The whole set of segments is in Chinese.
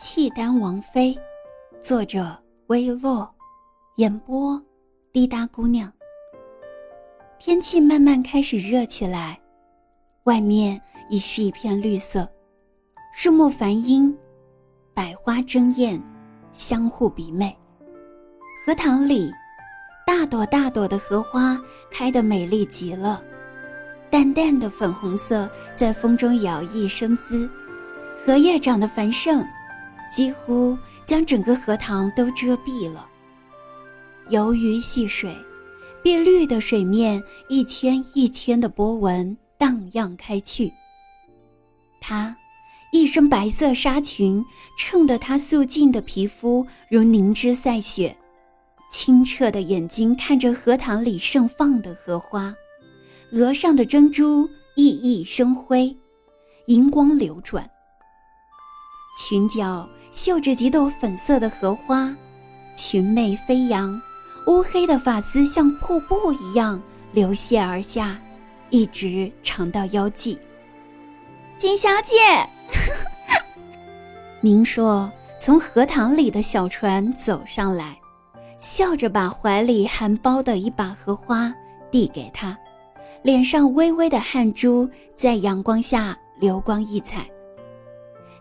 契丹王妃，作者微洛，演播滴答姑娘。天气慢慢开始热起来，外面已是一片绿色，树木繁阴，百花争艳，相互比美。荷塘里，大朵大朵的荷花开得美丽极了，淡淡的粉红色在风中摇曳生姿，荷叶长得繁盛。几乎将整个荷塘都遮蔽了。游鱼戏水，碧绿的水面一圈一圈的波纹荡漾开去。她一身白色纱裙，衬得她素净的皮肤如凝脂赛雪，清澈的眼睛看着荷塘里盛放的荷花，额上的珍珠熠熠生辉，银光流转。裙角绣着几朵粉色的荷花，裙袂飞扬，乌黑的发丝像瀑布一样流泻而下，一直长到腰际。金小姐，明硕从荷塘里的小船走上来，笑着把怀里含苞的一把荷花递给她，脸上微微的汗珠在阳光下流光溢彩。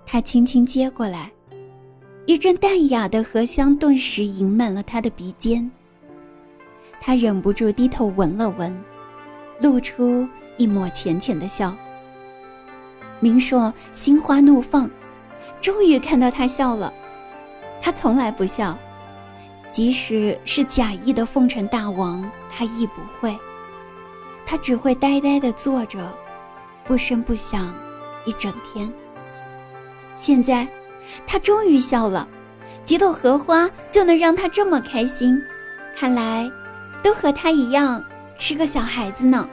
他轻轻接过来，一阵淡雅的荷香顿时盈满了他的鼻尖。他忍不住低头闻了闻，露出一抹浅浅的笑。明硕心花怒放，终于看到他笑了。他从来不笑，即使是假意的奉承大王，他亦不会。他只会呆呆地坐着，不声不响，一整天。现在，他终于笑了，几朵荷花就能让他这么开心，看来，都和他一样是个小孩子呢。